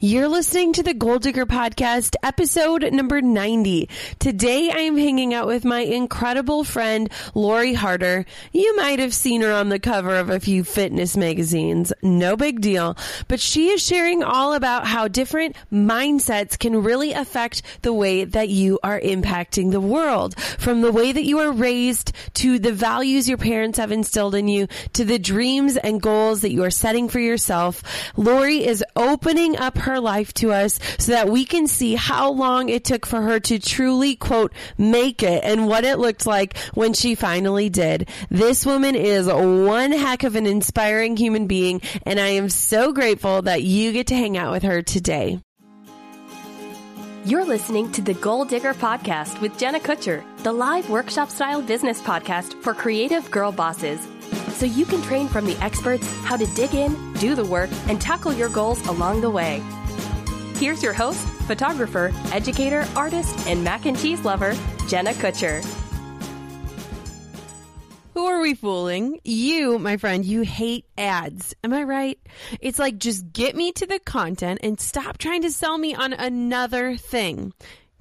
You're listening to the Goal Digger Podcast, episode number 90. Today I am hanging out with my incredible friend, Lori Harder. You might have seen her on the cover of a few fitness magazines. No big deal. But she is sharing all about how different mindsets can really affect the way that you are impacting the world. From the way that you are raised to the values your parents have instilled in you to the dreams and goals that you are setting for yourself. Lori is opening up her her life to us so that we can see how long it took for her to truly, quote, make it and what it looked like when she finally did. This woman is one heck of an inspiring human being, and I am so grateful that you get to hang out with her today. You're listening to the Goal Digger Podcast with Jenna Kutcher, the live workshop style business podcast for creative girl bosses so you can train from the experts how to dig in, do the work, and tackle your goals along the way. Here's your host, photographer, educator, artist, and mac and cheese lover, Jenna Kutcher. Who are we fooling? You, my friend, you hate ads. Am I right? It's like just get me to the content and stop trying to sell me on another thing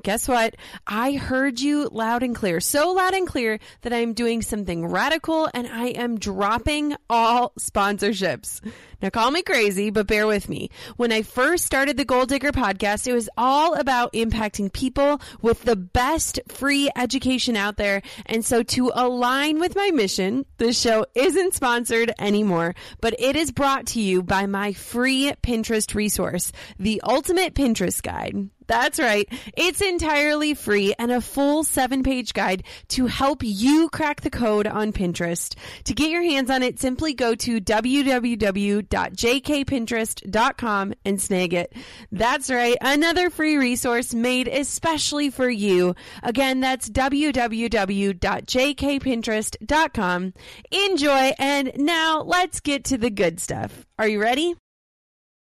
guess what? I heard you loud and clear. So loud and clear that I'm doing something radical and I am dropping all sponsorships. Now call me crazy, but bear with me. When I first started the Goal Digger podcast, it was all about impacting people with the best free education out there. And so to align with my mission, the show isn't sponsored anymore, but it is brought to you by my free Pinterest resource, the ultimate Pinterest guide. That's right. It's entirely free and a full seven page guide to help you crack the code on Pinterest. To get your hands on it, simply go to www.jkpinterest.com and snag it. That's right. Another free resource made especially for you. Again, that's www.jkpinterest.com. Enjoy. And now let's get to the good stuff. Are you ready?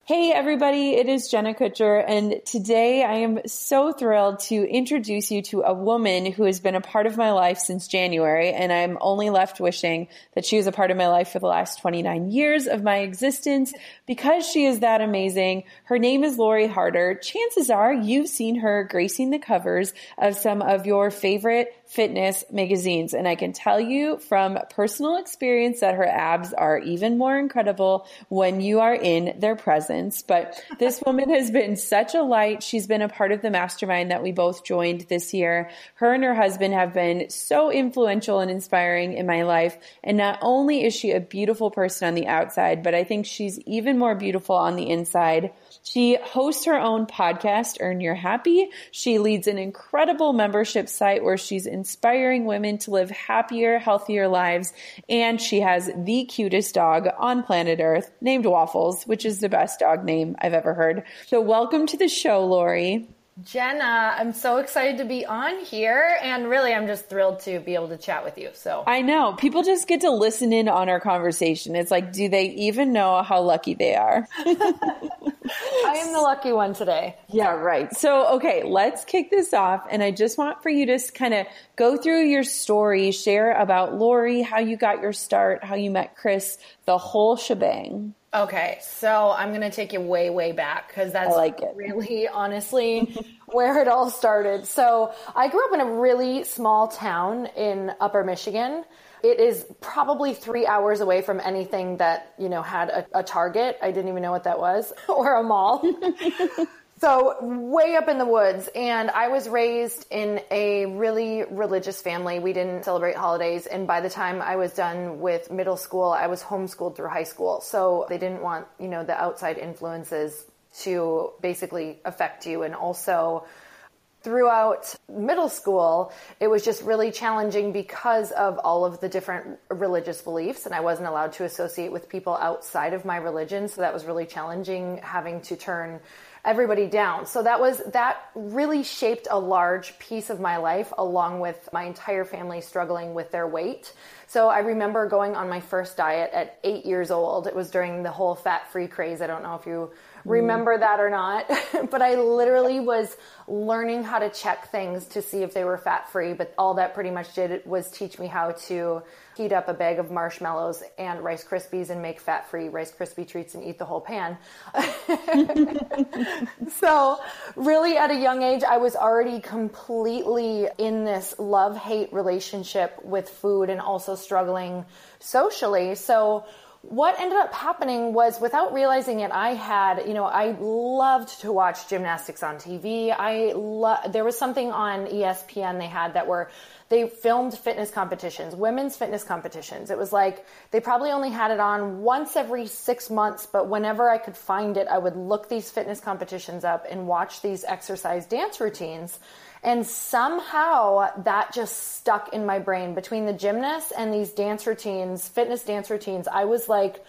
Hey everybody, it is Jenna Kutcher and today I am so thrilled to introduce you to a woman who has been a part of my life since January and I'm only left wishing that she was a part of my life for the last 29 years of my existence because she is that amazing. Her name is Lori Harder. Chances are you've seen her gracing the covers of some of your favorite fitness magazines. And I can tell you from personal experience that her abs are even more incredible when you are in their presence. But this woman has been such a light. She's been a part of the mastermind that we both joined this year. Her and her husband have been so influential and inspiring in my life. And not only is she a beautiful person on the outside, but I think she's even more beautiful on the inside. She hosts her own podcast, Earn Your Happy. She leads an incredible membership site where she's inspiring women to live happier, healthier lives. And she has the cutest dog on planet Earth named Waffles, which is the best dog name I've ever heard. So welcome to the show, Lori. Jenna, I'm so excited to be on here. And really, I'm just thrilled to be able to chat with you. So I know people just get to listen in on our conversation. It's like, do they even know how lucky they are? I am the lucky one today. Yeah, right. So, okay, let's kick this off. And I just want for you to kind of go through your story, share about Lori, how you got your start, how you met Chris, the whole shebang. Okay, so I'm going to take you way, way back because that's like really honestly where it all started. So I grew up in a really small town in upper Michigan. It is probably three hours away from anything that, you know, had a, a Target. I didn't even know what that was or a mall. So, way up in the woods, and I was raised in a really religious family. We didn't celebrate holidays, and by the time I was done with middle school, I was homeschooled through high school. So, they didn't want, you know, the outside influences to basically affect you. And also, throughout middle school, it was just really challenging because of all of the different religious beliefs, and I wasn't allowed to associate with people outside of my religion. So, that was really challenging having to turn everybody down. So that was that really shaped a large piece of my life along with my entire family struggling with their weight. So I remember going on my first diet at 8 years old. It was during the whole fat-free craze. I don't know if you mm. remember that or not, but I literally was learning how to check things to see if they were fat-free, but all that pretty much did was teach me how to heat up a bag of marshmallows and Rice Krispies and make fat free Rice Krispie treats and eat the whole pan. so, really, at a young age, I was already completely in this love hate relationship with food and also struggling socially. So, what ended up happening was without realizing it i had you know i loved to watch gymnastics on tv i lo- there was something on espn they had that were they filmed fitness competitions, women's fitness competitions. It was like they probably only had it on once every six months, but whenever I could find it, I would look these fitness competitions up and watch these exercise dance routines. And somehow that just stuck in my brain between the gymnasts and these dance routines, fitness dance routines. I was like,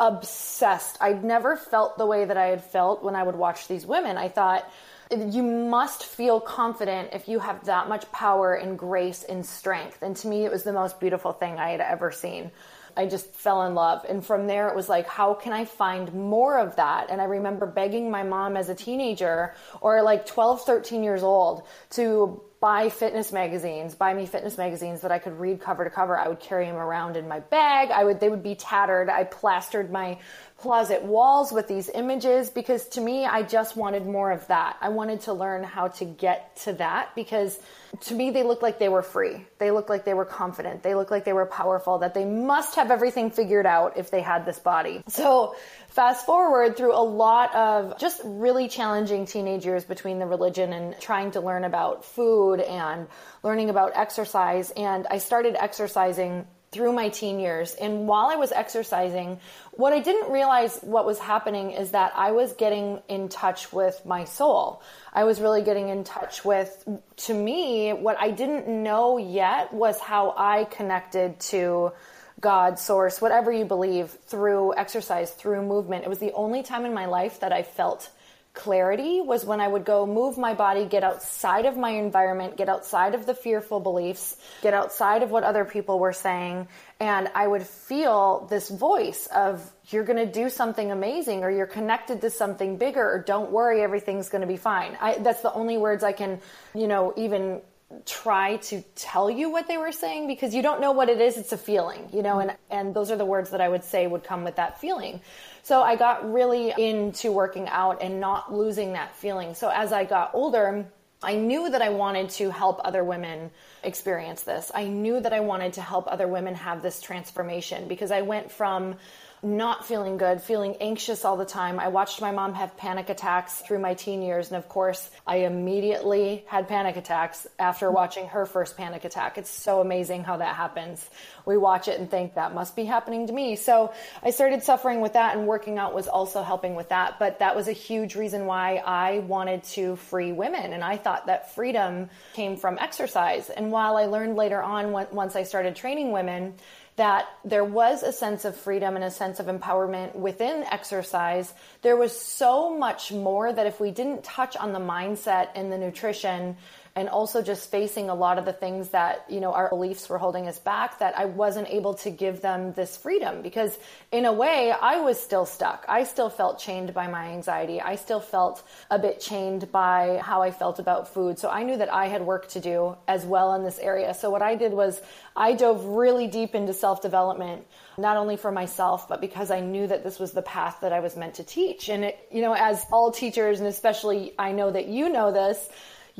obsessed. I'd never felt the way that I had felt when I would watch these women. I thought, you must feel confident if you have that much power and grace and strength. And to me, it was the most beautiful thing I had ever seen. I just fell in love. And from there, it was like, how can I find more of that? And I remember begging my mom as a teenager or like 12, 13 years old to buy fitness magazines, buy me fitness magazines that I could read cover to cover. I would carry them around in my bag. I would, they would be tattered. I plastered my closet walls with these images because to me, I just wanted more of that. I wanted to learn how to get to that because to me, they looked like they were free. They looked like they were confident. They looked like they were powerful, that they must have everything figured out if they had this body. So fast forward through a lot of just really challenging teenage years between the religion and trying to learn about food and learning about exercise. And I started exercising through my teen years. And while I was exercising, what I didn't realize what was happening is that I was getting in touch with my soul. I was really getting in touch with, to me, what I didn't know yet was how I connected to God, source, whatever you believe, through exercise, through movement. It was the only time in my life that I felt clarity was when I would go move my body, get outside of my environment, get outside of the fearful beliefs, get outside of what other people were saying. And I would feel this voice of, you're going to do something amazing or you're connected to something bigger or don't worry, everything's going to be fine. I, that's the only words I can, you know, even try to tell you what they were saying because you don't know what it is it's a feeling you know and and those are the words that i would say would come with that feeling so I got really into working out and not losing that feeling. So as I got older, I knew that I wanted to help other women experience this. I knew that I wanted to help other women have this transformation because I went from not feeling good, feeling anxious all the time. I watched my mom have panic attacks through my teen years. And of course, I immediately had panic attacks after watching her first panic attack. It's so amazing how that happens. We watch it and think that must be happening to me. So I started suffering with that and working out was also helping with that. But that was a huge reason why I wanted to free women. And I thought that freedom came from exercise. And while I learned later on, once I started training women, that there was a sense of freedom and a sense of empowerment within exercise. There was so much more that if we didn't touch on the mindset and the nutrition and also just facing a lot of the things that you know our beliefs were holding us back that I wasn't able to give them this freedom because in a way I was still stuck. I still felt chained by my anxiety. I still felt a bit chained by how I felt about food. So I knew that I had work to do as well in this area. So what I did was I dove really deep into self-development not only for myself but because I knew that this was the path that I was meant to teach. And it, you know as all teachers and especially I know that you know this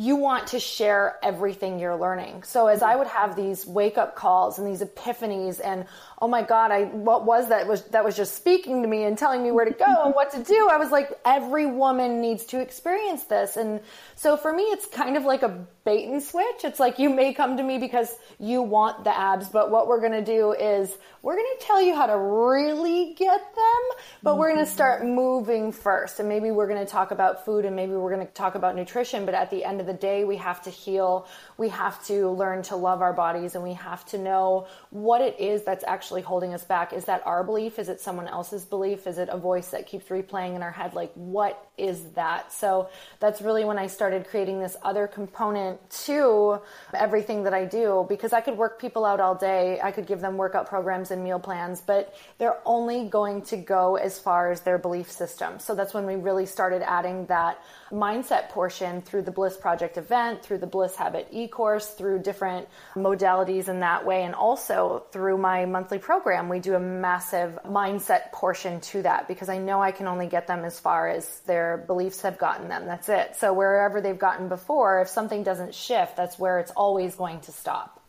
you want to share everything you're learning. So as I would have these wake up calls and these epiphanies and oh my god, I what was that was that was just speaking to me and telling me where to go and what to do. I was like every woman needs to experience this. And so for me it's kind of like a bait and switch. It's like you may come to me because you want the abs, but what we're going to do is we're going to tell you how to really get them, but we're going to start mm-hmm. moving first. And maybe we're going to talk about food and maybe we're going to talk about nutrition, but at the end of the day, we have to heal. We have to learn to love our bodies and we have to know what it is that's actually holding us back. Is that our belief? Is it someone else's belief? Is it a voice that keeps replaying in our head? Like, what is that? So that's really when I started creating this other component to everything that I do because I could work people out all day. I could give them workout programs and meal plans, but they're only going to go as far as their belief system. So that's when we really started adding that mindset portion through the Bliss Project event, through the Bliss Habit e course, through different modalities in that way, and also through my monthly program. We do a massive mindset portion to that because I know I can only get them as far as their beliefs have gotten them. That's it. So wherever they've gotten before, if something doesn't shift, that's where it's always going to stop.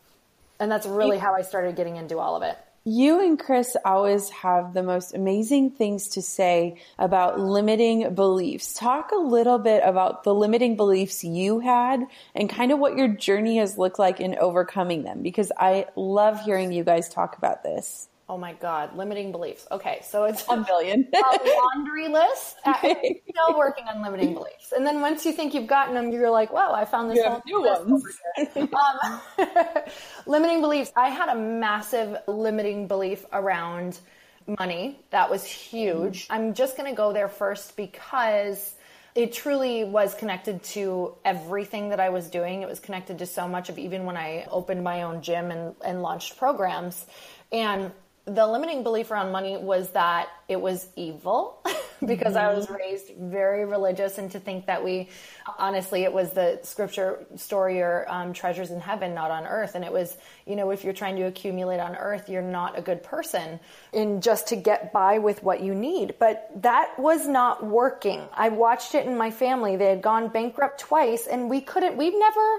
And that's really how I started getting into all of it. You and Chris always have the most amazing things to say about limiting beliefs. Talk a little bit about the limiting beliefs you had and kind of what your journey has looked like in overcoming them because I love hearing you guys talk about this. Oh my God, limiting beliefs. Okay, so it's a billion. a laundry list. still working on limiting beliefs. And then once you think you've gotten them, you're like, wow, I found this you new ones. um, limiting beliefs. I had a massive limiting belief around money. That was huge. Mm-hmm. I'm just going to go there first because it truly was connected to everything that I was doing. It was connected to so much of even when I opened my own gym and, and launched programs. And the limiting belief around money was that it was evil because mm-hmm. I was mm-hmm. raised very religious and to think that we, honestly, it was the scripture story or um, treasures in heaven, not on earth. And it was, you know, if you're trying to accumulate on earth, you're not a good person in just to get by with what you need. But that was not working. I watched it in my family. They had gone bankrupt twice and we couldn't, we've never,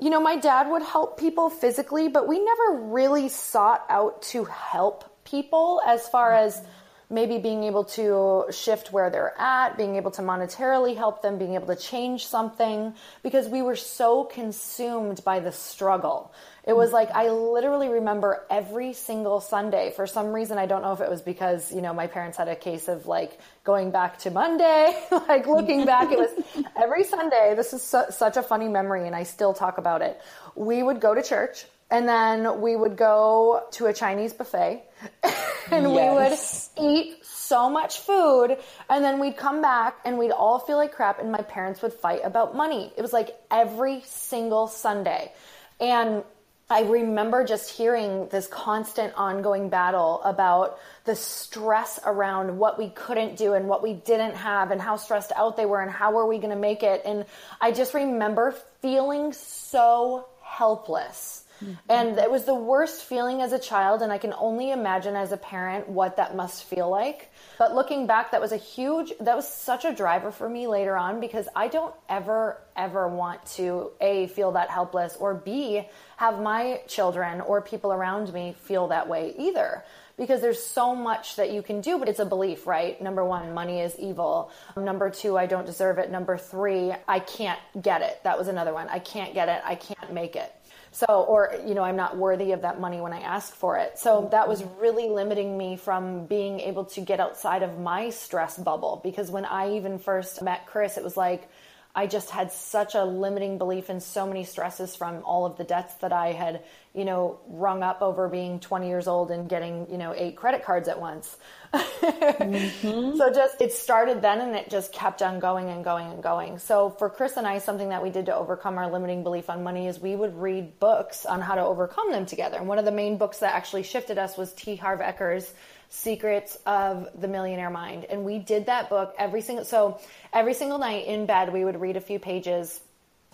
you know, my dad would help people physically, but we never really sought out to help people as far mm-hmm. as maybe being able to shift where they're at, being able to monetarily help them, being able to change something, because we were so consumed by the struggle. It was mm-hmm. like I literally remember every single Sunday. For some reason, I don't know if it was because, you know, my parents had a case of like going back to Monday, like looking back. It was every Sunday. This is su- such a funny memory, and I still talk about it. We would go to church and then we would go to a Chinese buffet and yes. we would eat so much food and then we'd come back and we'd all feel like crap and my parents would fight about money. It was like every single Sunday. And I remember just hearing this constant ongoing battle about the stress around what we couldn't do and what we didn't have and how stressed out they were and how were we going to make it. And I just remember feeling so helpless. Mm-hmm. And it was the worst feeling as a child, and I can only imagine as a parent what that must feel like. But looking back, that was a huge, that was such a driver for me later on because I don't ever, ever want to A, feel that helpless, or B, have my children or people around me feel that way either because there's so much that you can do, but it's a belief, right? Number one, money is evil. Number two, I don't deserve it. Number three, I can't get it. That was another one. I can't get it. I can't make it. So, or, you know, I'm not worthy of that money when I ask for it. So that was really limiting me from being able to get outside of my stress bubble because when I even first met Chris, it was like, I just had such a limiting belief and so many stresses from all of the debts that I had, you know, rung up over being 20 years old and getting, you know, eight credit cards at once. mm-hmm. So just, it started then and it just kept on going and going and going. So for Chris and I, something that we did to overcome our limiting belief on money is we would read books on how to overcome them together. And one of the main books that actually shifted us was T. Harv Eker's Secrets of the Millionaire Mind. And we did that book every single, so every single night in bed, we would read a few pages,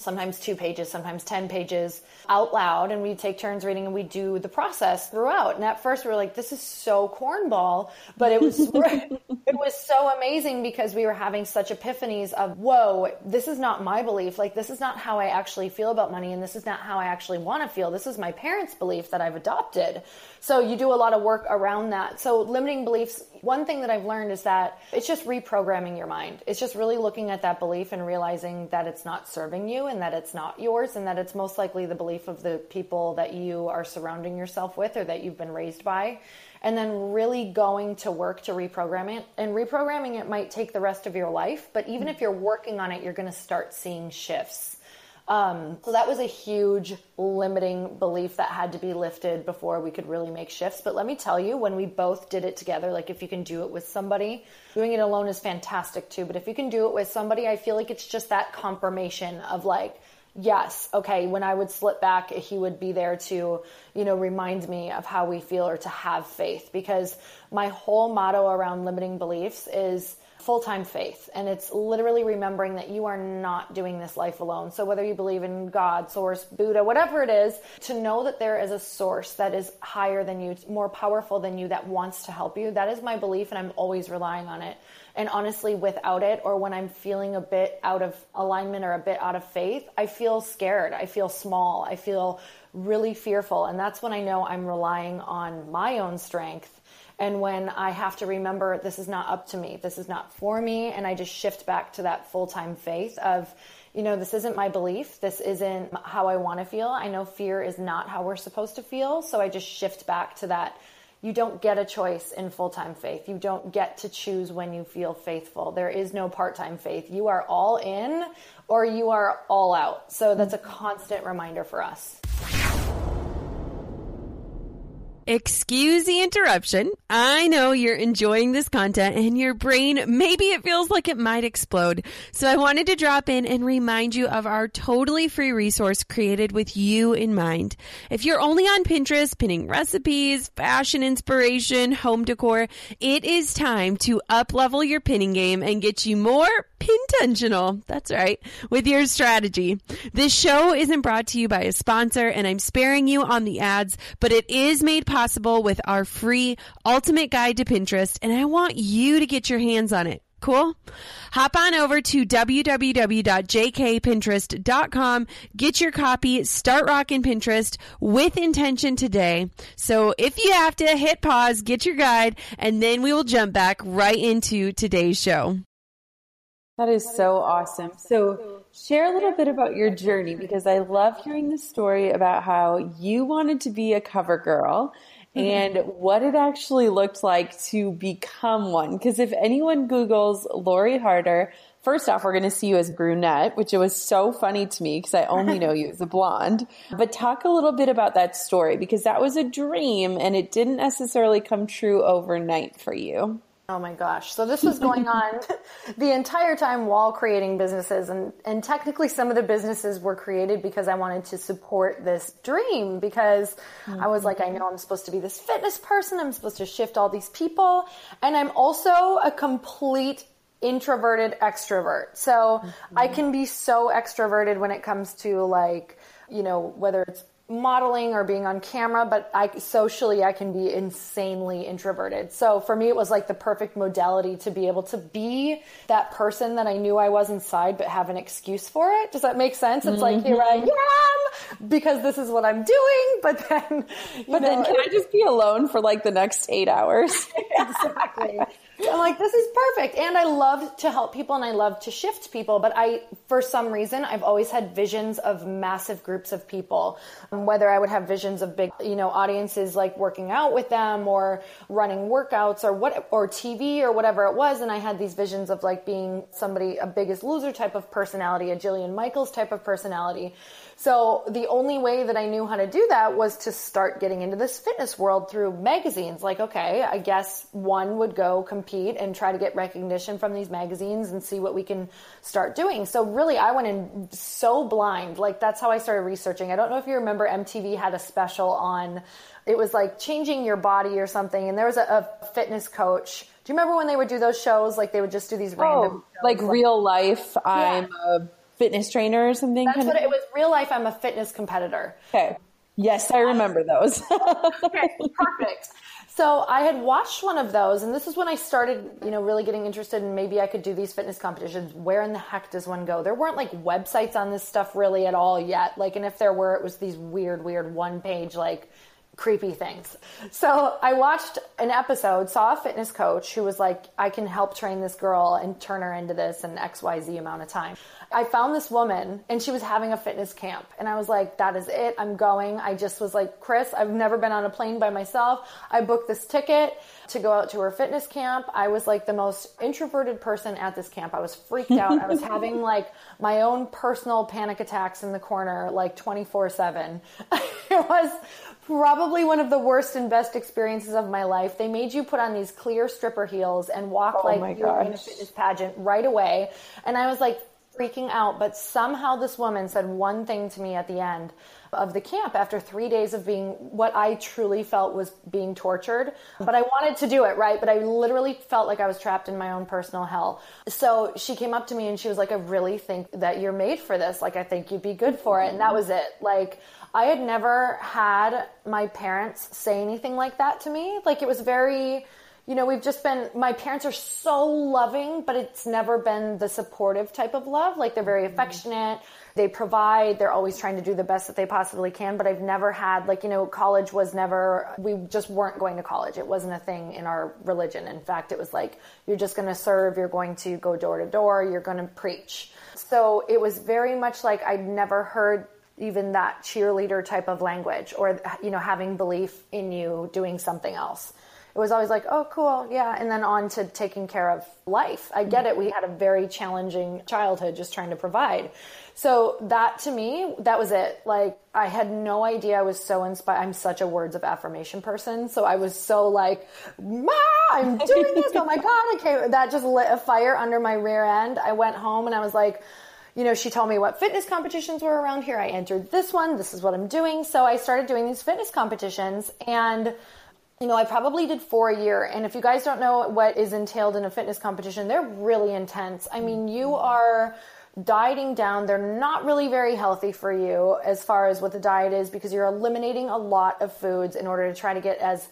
sometimes two pages, sometimes 10 pages out loud. And we'd take turns reading and we'd do the process throughout. And at first we were like, this is so cornball, but it was, it was so amazing because we were having such epiphanies of, whoa, this is not my belief. Like, this is not how I actually feel about money. And this is not how I actually want to feel. This is my parents' belief that I've adopted. So you do a lot of work around that. So limiting beliefs, one thing that I've learned is that it's just reprogramming your mind. It's just really looking at that belief and realizing that it's not serving you and that it's not yours and that it's most likely the belief of the people that you are surrounding yourself with or that you've been raised by. And then really going to work to reprogram it. And reprogramming it might take the rest of your life, but even if you're working on it, you're going to start seeing shifts. Um, so that was a huge limiting belief that had to be lifted before we could really make shifts. But let me tell you, when we both did it together, like if you can do it with somebody, doing it alone is fantastic too. But if you can do it with somebody, I feel like it's just that confirmation of like, yes, okay, when I would slip back, he would be there to, you know, remind me of how we feel or to have faith. Because my whole motto around limiting beliefs is full time faith. And it's literally remembering that you are not doing this life alone. So, whether you believe in God, Source, Buddha, whatever it is, to know that there is a source that is higher than you, more powerful than you, that wants to help you, that is my belief, and I'm always relying on it. And honestly, without it, or when I'm feeling a bit out of alignment or a bit out of faith, I feel scared. I feel small. I feel really fearful. And that's when I know I'm relying on my own strength and when I have to remember this is not up to me, this is not for me, and I just shift back to that full time faith of, you know, this isn't my belief, this isn't how I want to feel. I know fear is not how we're supposed to feel, so I just shift back to that. You don't get a choice in full time faith. You don't get to choose when you feel faithful. There is no part time faith. You are all in or you are all out. So that's a constant reminder for us. Excuse the interruption. I know you're enjoying this content and your brain, maybe it feels like it might explode. So I wanted to drop in and remind you of our totally free resource created with you in mind. If you're only on Pinterest pinning recipes, fashion inspiration, home decor, it is time to up level your pinning game and get you more pintentional. That's right. With your strategy. This show isn't brought to you by a sponsor and I'm sparing you on the ads, but it is made possible with our free ultimate guide to Pinterest and I want you to get your hands on it. Cool? Hop on over to www.jkpinterest.com, get your copy, start rocking Pinterest with intention today. So if you have to hit pause, get your guide, and then we will jump back right into today's show. That is so awesome. So, share a little bit about your journey because I love hearing the story about how you wanted to be a cover girl mm-hmm. and what it actually looked like to become one. Because if anyone Googles Lori Harder, first off, we're going to see you as brunette, which it was so funny to me because I only know you as a blonde. But talk a little bit about that story because that was a dream and it didn't necessarily come true overnight for you. Oh my gosh. So this was going on the entire time while creating businesses and, and technically some of the businesses were created because I wanted to support this dream because mm-hmm. I was like, I know I'm supposed to be this fitness person. I'm supposed to shift all these people. And I'm also a complete introverted extrovert. So mm-hmm. I can be so extroverted when it comes to like, you know, whether it's modeling or being on camera, but I socially I can be insanely introverted. So for me it was like the perfect modality to be able to be that person that I knew I was inside but have an excuse for it. Does that make sense? It's mm-hmm. like here I am because this is what I'm doing, but then But know, then can I just be alone for like the next 8 hours? exactly. I'm like, this is perfect. And I love to help people and I love to shift people. But I, for some reason, I've always had visions of massive groups of people. Um, whether I would have visions of big, you know, audiences like working out with them or running workouts or what, or TV or whatever it was. And I had these visions of like being somebody, a biggest loser type of personality, a Jillian Michaels type of personality. So the only way that I knew how to do that was to start getting into this fitness world through magazines. Like, okay, I guess one would go compete and try to get recognition from these magazines and see what we can start doing. So really, I went in so blind. Like, that's how I started researching. I don't know if you remember MTV had a special on, it was like changing your body or something. And there was a, a fitness coach. Do you remember when they would do those shows? Like they would just do these oh, random, oh, like real life. Yeah. I'm a fitness trainer or something? That's what it, it was. Real life, I'm a fitness competitor. Okay. Yes, I remember those. okay, perfect. So I had watched one of those, and this is when I started, you know, really getting interested in maybe I could do these fitness competitions. Where in the heck does one go? There weren't like websites on this stuff really at all yet. Like, and if there were, it was these weird, weird one page like creepy things. So I watched an episode, saw a fitness coach who was like, I can help train this girl and turn her into this in XYZ amount of time. I found this woman and she was having a fitness camp and I was like, that is it. I'm going. I just was like, Chris, I've never been on a plane by myself. I booked this ticket to go out to her fitness camp. I was like the most introverted person at this camp. I was freaked out. I was having like my own personal panic attacks in the corner, like 24 seven. It was probably one of the worst and best experiences of my life. They made you put on these clear stripper heels and walk oh like you were in a fitness pageant right away. And I was like freaking out, but somehow this woman said one thing to me at the end of the camp after three days of being what I truly felt was being tortured. But I wanted to do it, right? But I literally felt like I was trapped in my own personal hell. So she came up to me and she was like, I really think that you're made for this. Like, I think you'd be good for it. And that was it. Like, I had never had my parents say anything like that to me. Like it was very, you know, we've just been, my parents are so loving, but it's never been the supportive type of love. Like they're very mm-hmm. They provide. They're always trying to do the best that they possibly can. But I've never had, like, you know, college was never, we just weren't going to college. It wasn't a thing in our religion. In fact, it was like, you're just going to serve. You're going to go door to door. You're going to preach. So it was very much like I'd never heard even that cheerleader type of language or you know having belief in you doing something else it was always like oh cool yeah and then on to taking care of life i get it we had a very challenging childhood just trying to provide so that to me that was it like i had no idea i was so inspired i'm such a words of affirmation person so i was so like ma i'm doing this oh my god okay that just lit a fire under my rear end i went home and i was like you know, she told me what fitness competitions were around here. I entered this one. This is what I'm doing. So I started doing these fitness competitions and you know, I probably did four a year. And if you guys don't know what is entailed in a fitness competition, they're really intense. I mean, you mm-hmm. are dieting down. They're not really very healthy for you as far as what the diet is because you're eliminating a lot of foods in order to try to get as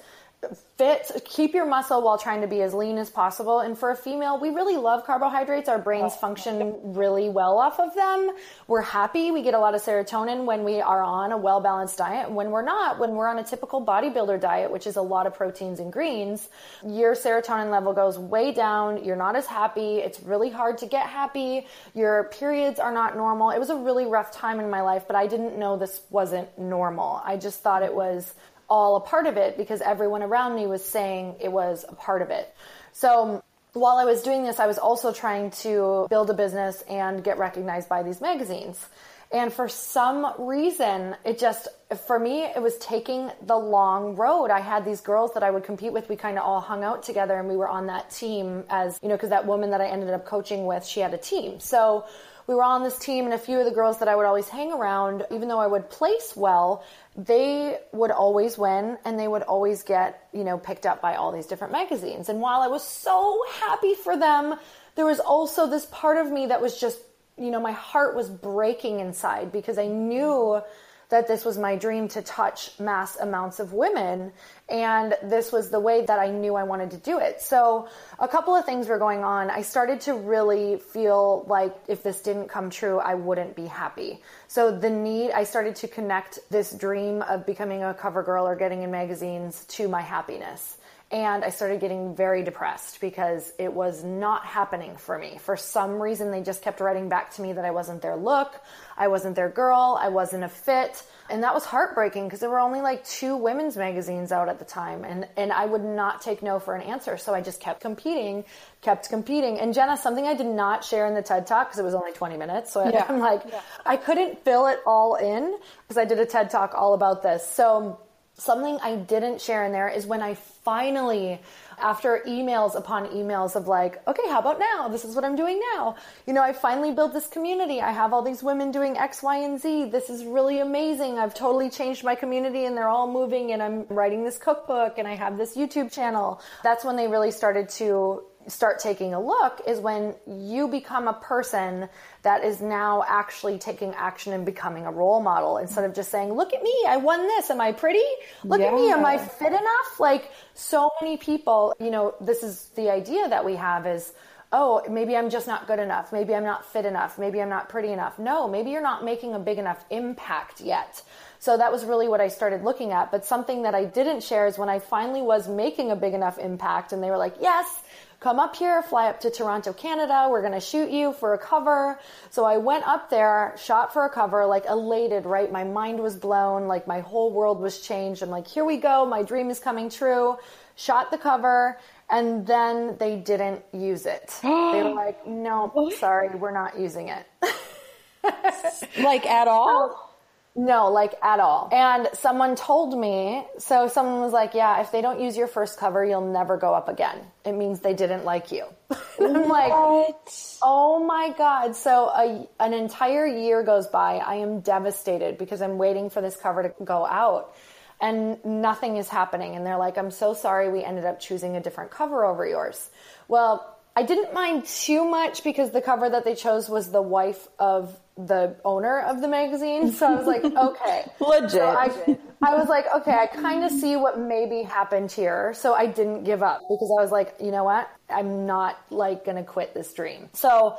fit. Keep your muscle while trying to be as lean as possible. And for a female we really love carbohydrates. Our brains oh, function really well off of them. We're happy. We get a lot of serotonin when we are on a well balanced diet. When we're not when we're on a typical bodybuilder diet which is a lot of proteins and greens your serotonin level goes way down. You're not as happy. It's really hard to get happy. Your periods are not normal. It was a really rough time in my life but i didn't know this wasn't normal. I just thought it was all a part of it because everyone around me was saying it was a part of it. So while I was doing this, I was also trying to build a business and get recognized by these magazines. And for some reason, it just, for me, it was taking the long road. I had these girls that I would compete with. We kind of all hung out together and we were on that team as, you know, because that woman that I ended up coaching with, she had a team. So we were on this team and a few of the girls that I would always hang around, even though I would place well, they would always win and they would always get, you know, picked up by all these different magazines. And while I was so happy for them, there was also this part of me that was just, you know, my heart was breaking inside because I knew that this was my dream to touch mass amounts of women. And this was the way that I knew I wanted to do it. So a couple of things were going on. I started to really feel like if this didn't come true, I wouldn't be happy. So the need, I started to connect this dream of becoming a cover girl or getting in magazines to my happiness. And I started getting very depressed because it was not happening for me. For some reason, they just kept writing back to me that I wasn't their look, I wasn't their girl, I wasn't a fit. And that was heartbreaking because there were only like two women's magazines out at the time. And, and I would not take no for an answer. So I just kept competing, kept competing. And Jenna, something I did not share in the TED Talk because it was only 20 minutes. So yeah. I'm like, yeah. I couldn't fill it all in because I did a TED Talk all about this. So something I didn't share in there is when I finally after emails upon emails of like, okay, how about now? This is what I'm doing now. You know, I finally built this community. I have all these women doing X, Y, and Z. This is really amazing. I've totally changed my community and they're all moving and I'm writing this cookbook and I have this YouTube channel. That's when they really started to start taking a look is when you become a person that is now actually taking action and becoming a role model instead of just saying, look at me, I won this. Am I pretty? Look yeah. at me. Am I fit enough? Like so many people, you know, this is the idea that we have is, oh, maybe I'm just not good enough. Maybe I'm not fit enough. Maybe I'm not pretty enough. No, maybe you're not making a big enough impact yet. So that was really what I started looking at. But something that I didn't share is when I finally was making a big enough impact and they were like, yes, come up here, fly up to Toronto, Canada. We're going to shoot you for a cover. So I went up there, shot for a cover, like elated, right? My mind was blown. Like my whole world was changed. I'm like, here we go. My dream is coming true. Shot the cover. And then they didn't use it. they were like, no, sorry, we're not using it. like at all? No, like at all. And someone told me, so someone was like, yeah, if they don't use your first cover, you'll never go up again. It means they didn't like you. and I'm like, oh my God. So a, an entire year goes by. I am devastated because I'm waiting for this cover to go out and nothing is happening. And they're like, I'm so sorry we ended up choosing a different cover over yours. Well, I didn't mind too much because the cover that they chose was the wife of the owner of the magazine. So I was like, okay. Legit. So I, I was like, okay, I kind of see what maybe happened here. So I didn't give up because I was like, you know what? I'm not like going to quit this dream. So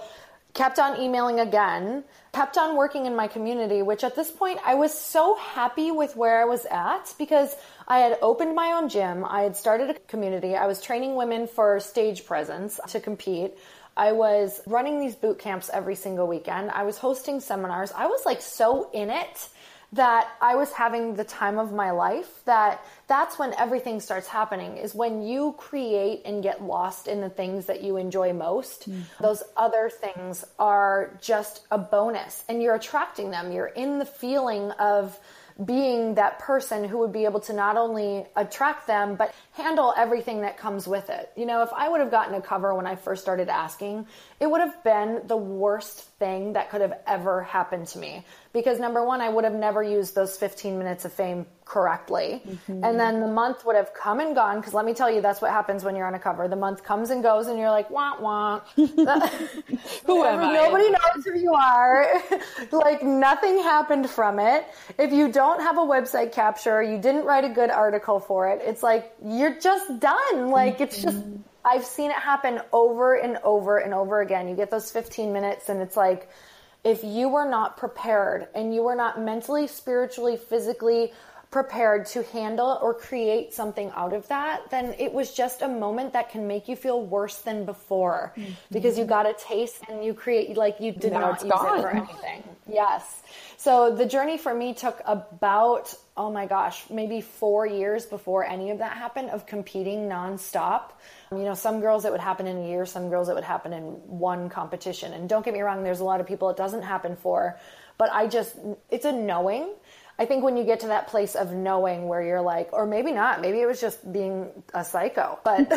kept on emailing again, kept on working in my community, which at this point I was so happy with where I was at because I had opened my own gym. I had started a community. I was training women for stage presence to compete. I was running these boot camps every single weekend. I was hosting seminars. I was like so in it that I was having the time of my life that that's when everything starts happening is when you create and get lost in the things that you enjoy most. Mm-hmm. Those other things are just a bonus and you're attracting them. You're in the feeling of being that person who would be able to not only attract them, but handle everything that comes with it. You know, if I would have gotten a cover when I first started asking, it would have been the worst thing that could have ever happened to me. Because number one, I would have never used those 15 minutes of fame correctly. Mm-hmm. And then the month would have come and gone. Because let me tell you, that's what happens when you're on a cover. The month comes and goes, and you're like, wah, wah. who am I? Nobody knows who you are. like nothing happened from it. If you don't have a website capture, you didn't write a good article for it, it's like you're just done. Like it's just mm-hmm. I've seen it happen over and over and over again. You get those 15 minutes and it's like, if you were not prepared and you were not mentally, spiritually, physically prepared to handle or create something out of that, then it was just a moment that can make you feel worse than before mm-hmm. because you got a taste and you create, like you did now not use gone. it for anything. Yes. So the journey for me took about, oh my gosh, maybe four years before any of that happened of competing nonstop. You know, some girls it would happen in a year, some girls it would happen in one competition. And don't get me wrong, there's a lot of people it doesn't happen for, but I just, it's a knowing. I think when you get to that place of knowing where you're like, or maybe not, maybe it was just being a psycho, but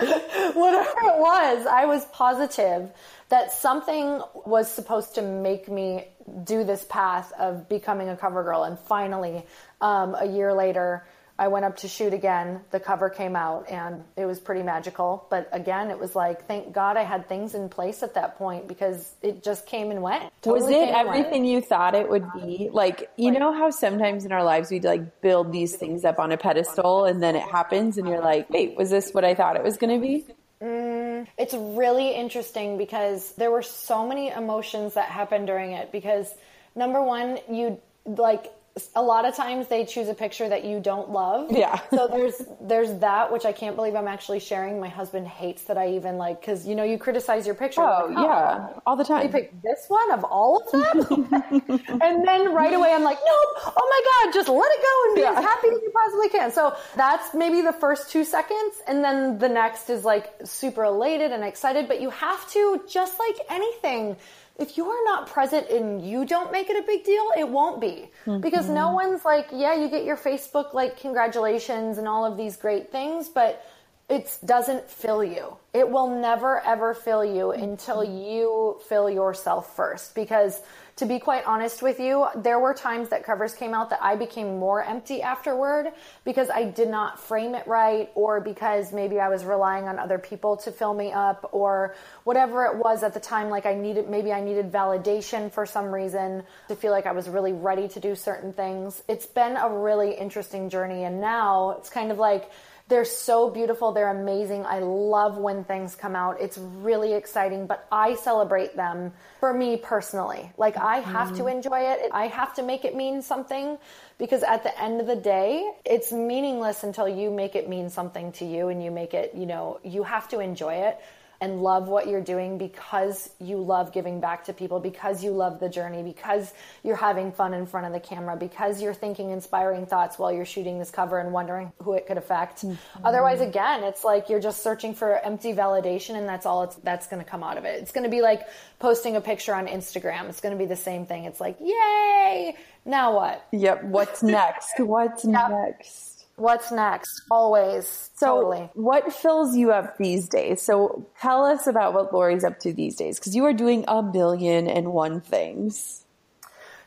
whatever it was, I was positive that something was supposed to make me do this path of becoming a cover girl. And finally, um, a year later, I went up to shoot again. The cover came out and it was pretty magical. But again, it was like, thank God I had things in place at that point because it just came and went. Totally was it everything you thought it would be? Like, you know how sometimes in our lives we like build these things up on a pedestal and then it happens and you're like, wait, was this what I thought it was going to be? Mm, it's really interesting because there were so many emotions that happened during it because number one, you like a lot of times they choose a picture that you don't love. Yeah. so there's there's that which I can't believe I'm actually sharing. My husband hates that I even like because you know you criticize your picture. Oh, like, yeah, oh, all the time. You pick this one of all of them, and then right away I'm like, nope. Oh my god, just let it go and be Yeah. as happy as you possibly can. So that's maybe the first two seconds, and then the next is like super elated and excited. But you have to just like anything if you are not present and you don't make it a big deal, it won't be. Mm-hmm. Because no one's like, yeah, you get your Facebook like congratulations and all of these great things, but it doesn't fill you. It will never ever fill you mm-hmm. until you fill yourself first. Because to be quite honest with you, there were times that covers came out that I became more empty afterward because I did not frame it right or because maybe I was relying on other people to fill me up or whatever it was at the time. Like I needed, maybe I needed validation for some reason to feel like I was really ready to do certain things. It's been a really interesting journey. And now it's kind of like, they're so beautiful. They're amazing. I love when things come out. It's really exciting, but I celebrate them for me personally. Like I have to mm-hmm. enjoy it. I have to make it mean something because at the end of the day, it's meaningless until you make it mean something to you and you make it, you know, you have to enjoy it and love what you're doing because you love giving back to people, because you love the journey, because you're having fun in front of the camera, because you're thinking inspiring thoughts while you're shooting this cover and wondering who it could affect. Mm-hmm. Otherwise, again, it's like you're just searching for empty validation and that's all it's, that's going to come out of it. It's going to be like posting a picture on Instagram. It's going to be the same thing. It's like, yay! Now what? Yep. What's next? What's next? What's next? Always. So, totally. what fills you up these days? So, tell us about what Lori's up to these days because you are doing a million and one things.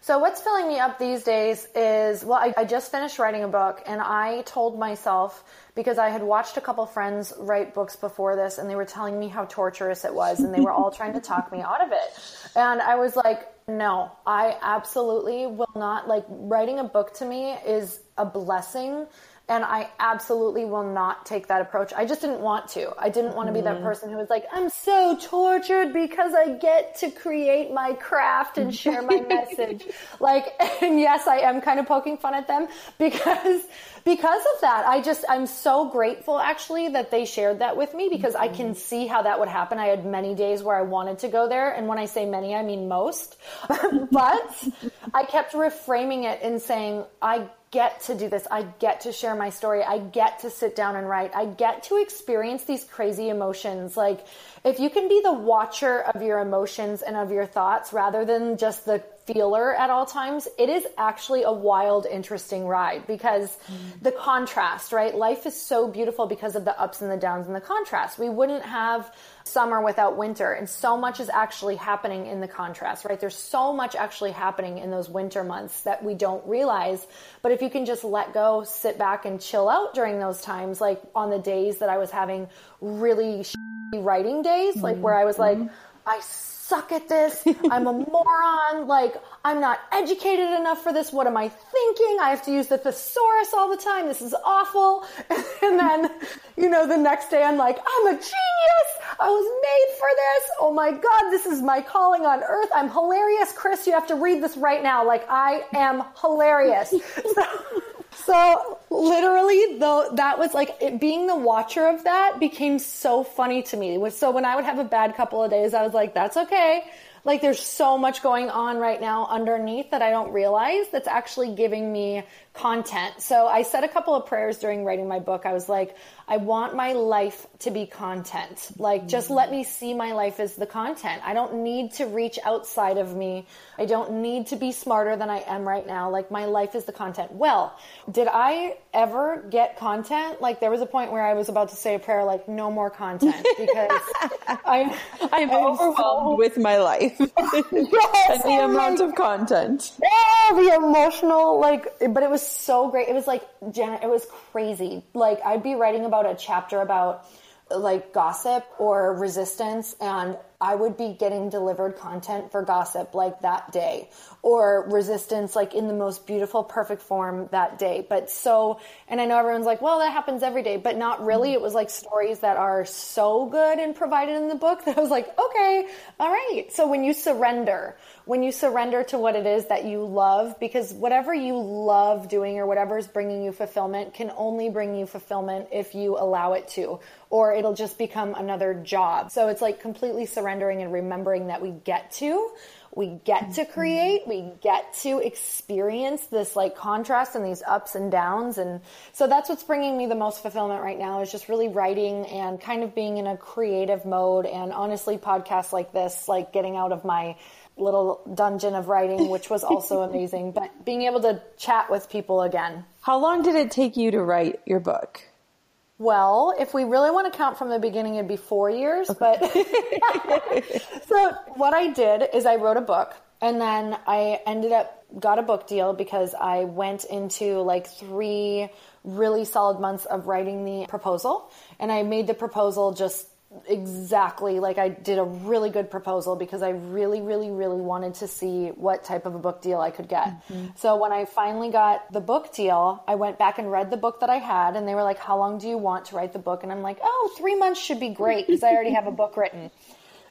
So what's filling me up these days is, well, I, I just finished writing a book and I told myself, because I had watched a couple friends write books before this and they were telling me how torturous it was and they were all trying to talk me out of it. And I was like, no, I absolutely will not, like, writing a book to me is a blessing and I absolutely will not take that approach. I just didn't want to. I didn't want to be that mm-hmm. person who was like, I'm so tortured because I get to create my craft and share my message. Like, and yes, I am kind of poking fun at them because, because of that. I just, I'm so grateful actually that they shared that with me because I can mm-hmm. see how that would happen. I had many days where I wanted to go there. And when I say many, I mean most, but I kept reframing it and saying, I get to do this. I get to share my story. I get to sit down and write. I get to experience these crazy emotions. Like, if you can be the watcher of your emotions and of your thoughts rather than just the feeler at all times, it is actually a wild, interesting ride because the contrast, right? Life is so beautiful because of the ups and the downs and the contrast. We wouldn't have summer without winter and so much is actually happening in the contrast, right? There's so much actually happening in those winter months that we don't realize. But if you can just let go, sit back and chill out during those times, like on the days that I was having really writing days, like where I was like, mm-hmm. I suck at this. I'm a moron. Like, I'm not educated enough for this. What am I thinking? I have to use the thesaurus all the time. This is awful. And then, you know, the next day I'm like, I'm a genius. I was made for this. Oh my God, this is my calling on earth. I'm hilarious. Chris, you have to read this right now. Like, I am hilarious. So, so literally though that was like it, being the watcher of that became so funny to me. So when I would have a bad couple of days, I was like, that's okay. Like there's so much going on right now underneath that I don't realize that's actually giving me content. So I said a couple of prayers during writing my book. I was like, I want my life to be content. Like just let me see my life as the content. I don't need to reach outside of me. I don't need to be smarter than I am right now. Like my life is the content. Well, did I ever get content? Like there was a point where I was about to say a prayer like no more content because I I'm I'm overwhelmed so- with my life Yes, and the oh amount my of content. Oh, the emotional, like, but it was so great. It was like, it was crazy. Like, I'd be writing about a chapter about like gossip or resistance and I would be getting delivered content for gossip like that day or resistance like in the most beautiful, perfect form that day. But so, and I know everyone's like, well, that happens every day, but not really. It was like stories that are so good and provided in the book that I was like, okay, all right. So when you surrender, when you surrender to what it is that you love, because whatever you love doing or whatever is bringing you fulfillment can only bring you fulfillment if you allow it to, or it'll just become another job. So it's like completely surrendering and remembering that we get to we get to mm-hmm. create, we get to experience this like contrast and these ups and downs. And so that's what's bringing me the most fulfillment right now is just really writing and kind of being in a creative mode. And honestly, podcasts like this, like getting out of my little dungeon of writing, which was also amazing, but being able to chat with people again. How long did it take you to write your book? Well, if we really want to count from the beginning, it'd be four years. Okay. But so what I did is I wrote a book and then I ended up got a book deal because I went into like three really solid months of writing the proposal and I made the proposal just exactly like I did a really good proposal because I really, really, really wanted to see what type of a book deal I could get. Mm-hmm. So when I finally got the book deal, I went back and read the book that I had and they were like, how long do you want to write the book? And I'm like, oh, three months should be great because I already have a book written.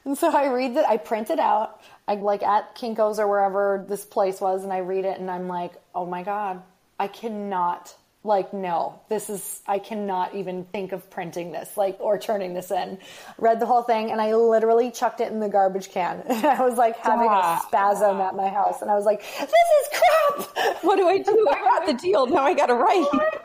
And so I read it, I print it out, I like at Kinko's or wherever this place was and I read it and I'm like, oh my God, I cannot like no this is i cannot even think of printing this like or turning this in. Read the whole thing and i literally chucked it in the garbage can. I was like having a spasm at my house and i was like this is crap! What do i do? I got the deal. Now i gotta write. Oh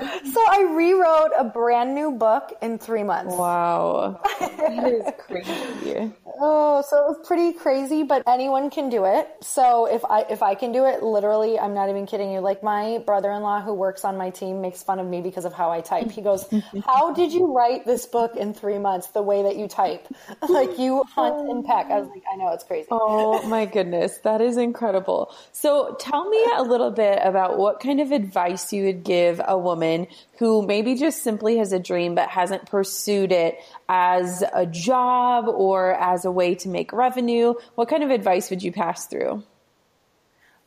so i rewrote a brand new book in three months. Wow. That is crazy. Oh so it was pretty crazy but anyone can do it. So if i if i can do it literally i'm not even kidding you. Like my brother-in-law who works works on my team makes fun of me because of how I type. He goes, How did you write this book in three months the way that you type? like you hunt and peck. I was like, I know it's crazy. Oh my goodness. That is incredible. So tell me a little bit about what kind of advice you would give a woman who maybe just simply has a dream but hasn't pursued it as a job or as a way to make revenue. What kind of advice would you pass through?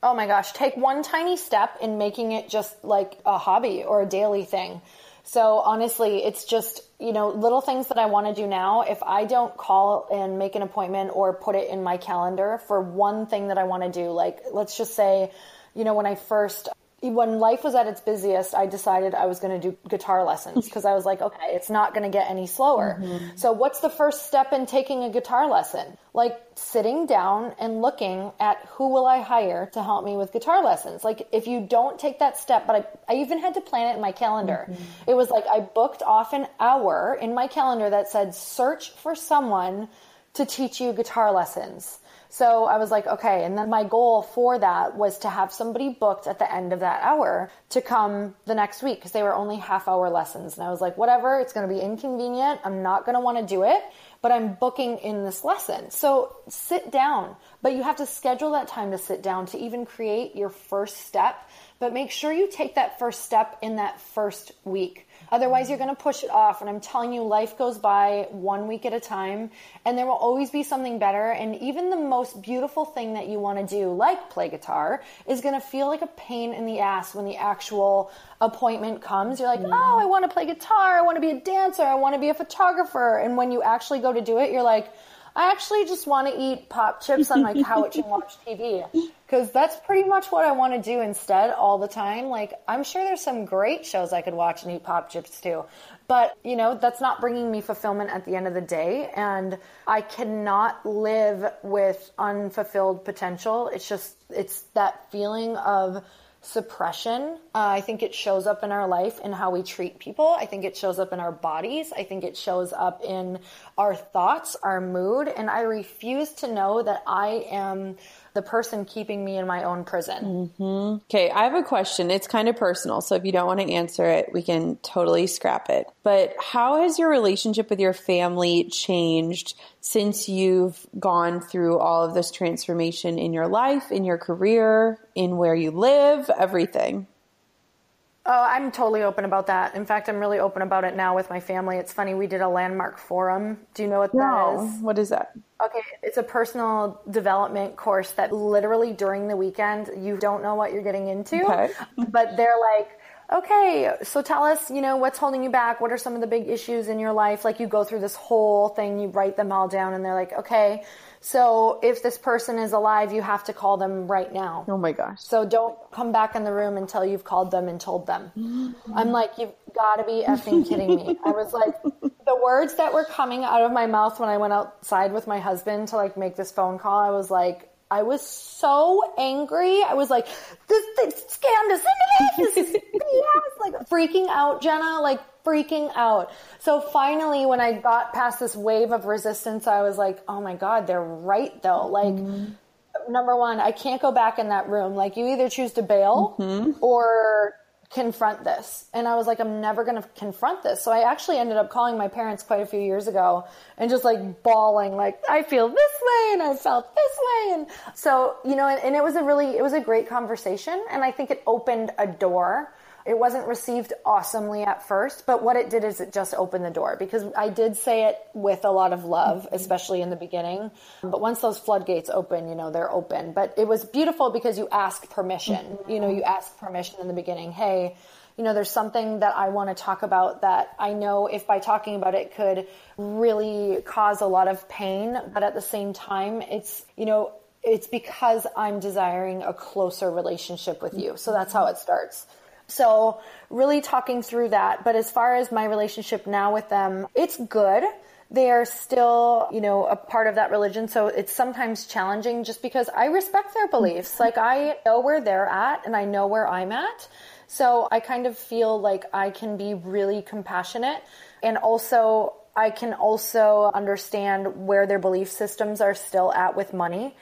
Oh my gosh, take one tiny step in making it just like a hobby or a daily thing. So honestly, it's just, you know, little things that I want to do now. If I don't call and make an appointment or put it in my calendar for one thing that I want to do, like let's just say, you know, when I first when life was at its busiest, I decided I was going to do guitar lessons because I was like, okay, it's not going to get any slower. Mm-hmm. So what's the first step in taking a guitar lesson? Like sitting down and looking at who will I hire to help me with guitar lessons. Like if you don't take that step, but I, I even had to plan it in my calendar. Mm-hmm. It was like I booked off an hour in my calendar that said search for someone to teach you guitar lessons. So I was like, okay. And then my goal for that was to have somebody booked at the end of that hour to come the next week because they were only half hour lessons. And I was like, whatever, it's going to be inconvenient. I'm not going to want to do it, but I'm booking in this lesson. So sit down, but you have to schedule that time to sit down to even create your first step. But make sure you take that first step in that first week Otherwise, you're going to push it off. And I'm telling you, life goes by one week at a time, and there will always be something better. And even the most beautiful thing that you want to do, like play guitar, is going to feel like a pain in the ass when the actual appointment comes. You're like, mm. oh, I want to play guitar. I want to be a dancer. I want to be a photographer. And when you actually go to do it, you're like, I actually just want to eat pop chips on my couch and watch TV because that's pretty much what I want to do instead all the time. Like, I'm sure there's some great shows I could watch and eat pop chips too, but you know, that's not bringing me fulfillment at the end of the day. And I cannot live with unfulfilled potential. It's just, it's that feeling of suppression. Uh, I think it shows up in our life in how we treat people. I think it shows up in our bodies. I think it shows up in our thoughts, our mood. And I refuse to know that I am the person keeping me in my own prison. Mm-hmm. Okay, I have a question. It's kind of personal, so if you don't want to answer it, we can totally scrap it. But how has your relationship with your family changed since you've gone through all of this transformation in your life, in your career, in where you live, everything? Oh, I'm totally open about that. In fact, I'm really open about it now with my family. It's funny, we did a landmark forum. Do you know what no. that is? What is that? Okay, it's a personal development course that literally during the weekend, you don't know what you're getting into. Okay. but they're like, okay, so tell us, you know, what's holding you back? What are some of the big issues in your life? Like you go through this whole thing, you write them all down, and they're like, okay, so if this person is alive, you have to call them right now. Oh my gosh. So don't come back in the room until you've called them and told them. I'm like, you've got to be effing kidding me. I was like, the words that were coming out of my mouth when I went outside with my husband to like make this phone call, I was like, I was so angry. I was like, this, this scammed us into this. This is BS. Like freaking out, Jenna. Like freaking out. So finally, when I got past this wave of resistance, I was like, oh my God, they're right though. Like, mm-hmm. number one, I can't go back in that room. Like, you either choose to bail mm-hmm. or confront this. And I was like, I'm never going to confront this. So I actually ended up calling my parents quite a few years ago and just like bawling, like, I feel this way and I felt this way. And so, you know, and, and it was a really, it was a great conversation. And I think it opened a door it wasn't received awesomely at first, but what it did is it just opened the door because I did say it with a lot of love, mm-hmm. especially in the beginning. But once those floodgates open, you know, they're open. But it was beautiful because you ask permission. Mm-hmm. You know, you ask permission in the beginning. Hey, you know, there's something that I want to talk about that I know if by talking about it could really cause a lot of pain, but at the same time, it's, you know, it's because I'm desiring a closer relationship with you. So that's how it starts. So really talking through that. But as far as my relationship now with them, it's good. They are still, you know, a part of that religion. So it's sometimes challenging just because I respect their beliefs. Mm-hmm. Like I know where they're at and I know where I'm at. So I kind of feel like I can be really compassionate and also I can also understand where their belief systems are still at with money.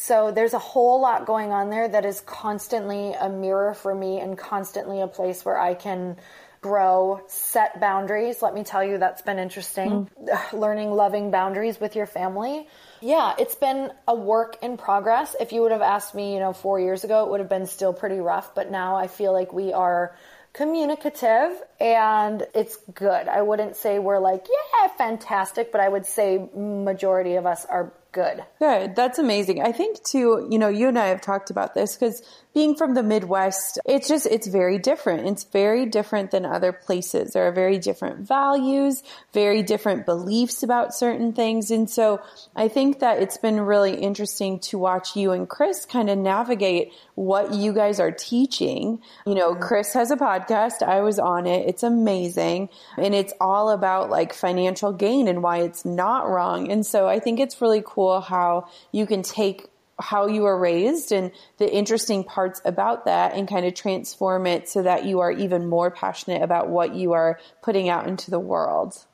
So there's a whole lot going on there that is constantly a mirror for me and constantly a place where I can grow, set boundaries. Let me tell you, that's been interesting. Mm. Learning loving boundaries with your family. Yeah, it's been a work in progress. If you would have asked me, you know, four years ago, it would have been still pretty rough, but now I feel like we are communicative and it's good. I wouldn't say we're like, yeah, fantastic, but I would say majority of us are good. Good. That's amazing. I think too, you know, you and I have talked about this because being from the Midwest, it's just, it's very different. It's very different than other places. There are very different values, very different beliefs about certain things. And so I think that it's been really interesting to watch you and Chris kind of navigate what you guys are teaching. You know, mm-hmm. Chris has a podcast. I was on it. It's amazing. And it's all about like financial gain and why it's not wrong. And so I think it's really cool how you can take how you were raised and the interesting parts about that and kind of transform it so that you are even more passionate about what you are putting out into the world.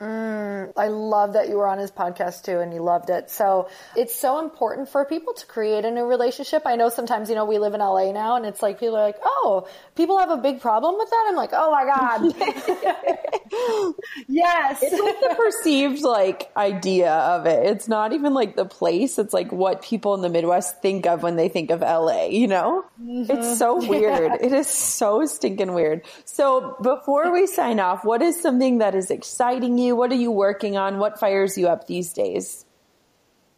Mm, I love that you were on his podcast too and you loved it. So it's so important for people to create a new relationship. I know sometimes, you know, we live in LA now and it's like people are like, oh, people have a big problem with that. I'm like, oh my God. yes. It's like the perceived like idea of it. It's not even like the place. It's like what people in the Midwest think of when they think of LA, you know? Mm-hmm. It's so weird. Yeah. It is so stinking weird. So before we sign off, what is something that is exciting you? What are you working on? What fires you up these days?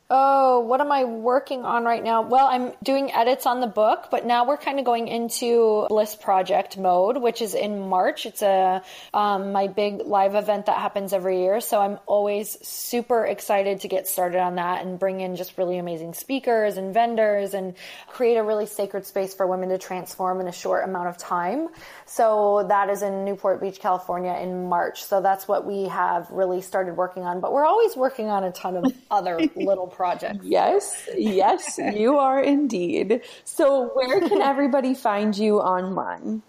Oh, what am I working on right now? Well, I'm doing edits on the book, but now we're kind of going into Bliss Project mode, which is in March. It's a um, my big live event that happens every year, so I'm always super excited to get started on that and bring in just really amazing speakers and vendors and create a really sacred space for women to transform in a short amount of time. So that is in Newport Beach, California in March. So that's what we have really started working on, but we're always working on a ton of other little projects. Yes, yes, you are indeed. So where can everybody find you online?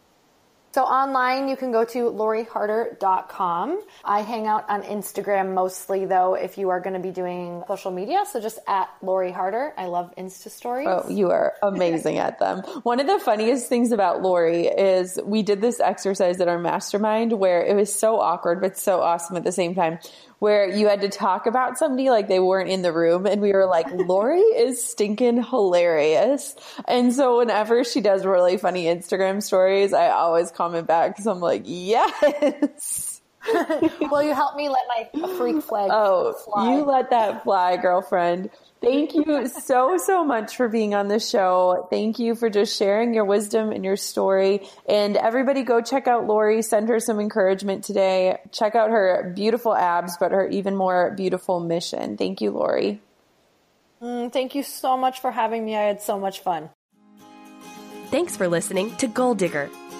So online, you can go to loriharder.com. I hang out on Instagram mostly, though, if you are going to be doing social media. So just at Lori Harder. I love Insta stories. Oh, you are amazing at them. One of the funniest things about Lori is we did this exercise at our mastermind where it was so awkward, but so awesome at the same time where you had to talk about somebody like they weren't in the room and we were like lori is stinking hilarious and so whenever she does really funny instagram stories i always comment back because i'm like yes well you help me let my freak flag oh fly. you let that fly girlfriend Thank you so, so much for being on the show. Thank you for just sharing your wisdom and your story. And everybody go check out Lori. Send her some encouragement today. Check out her beautiful abs, but her even more beautiful mission. Thank you, Lori. Mm, thank you so much for having me. I had so much fun. Thanks for listening to Goal Digger.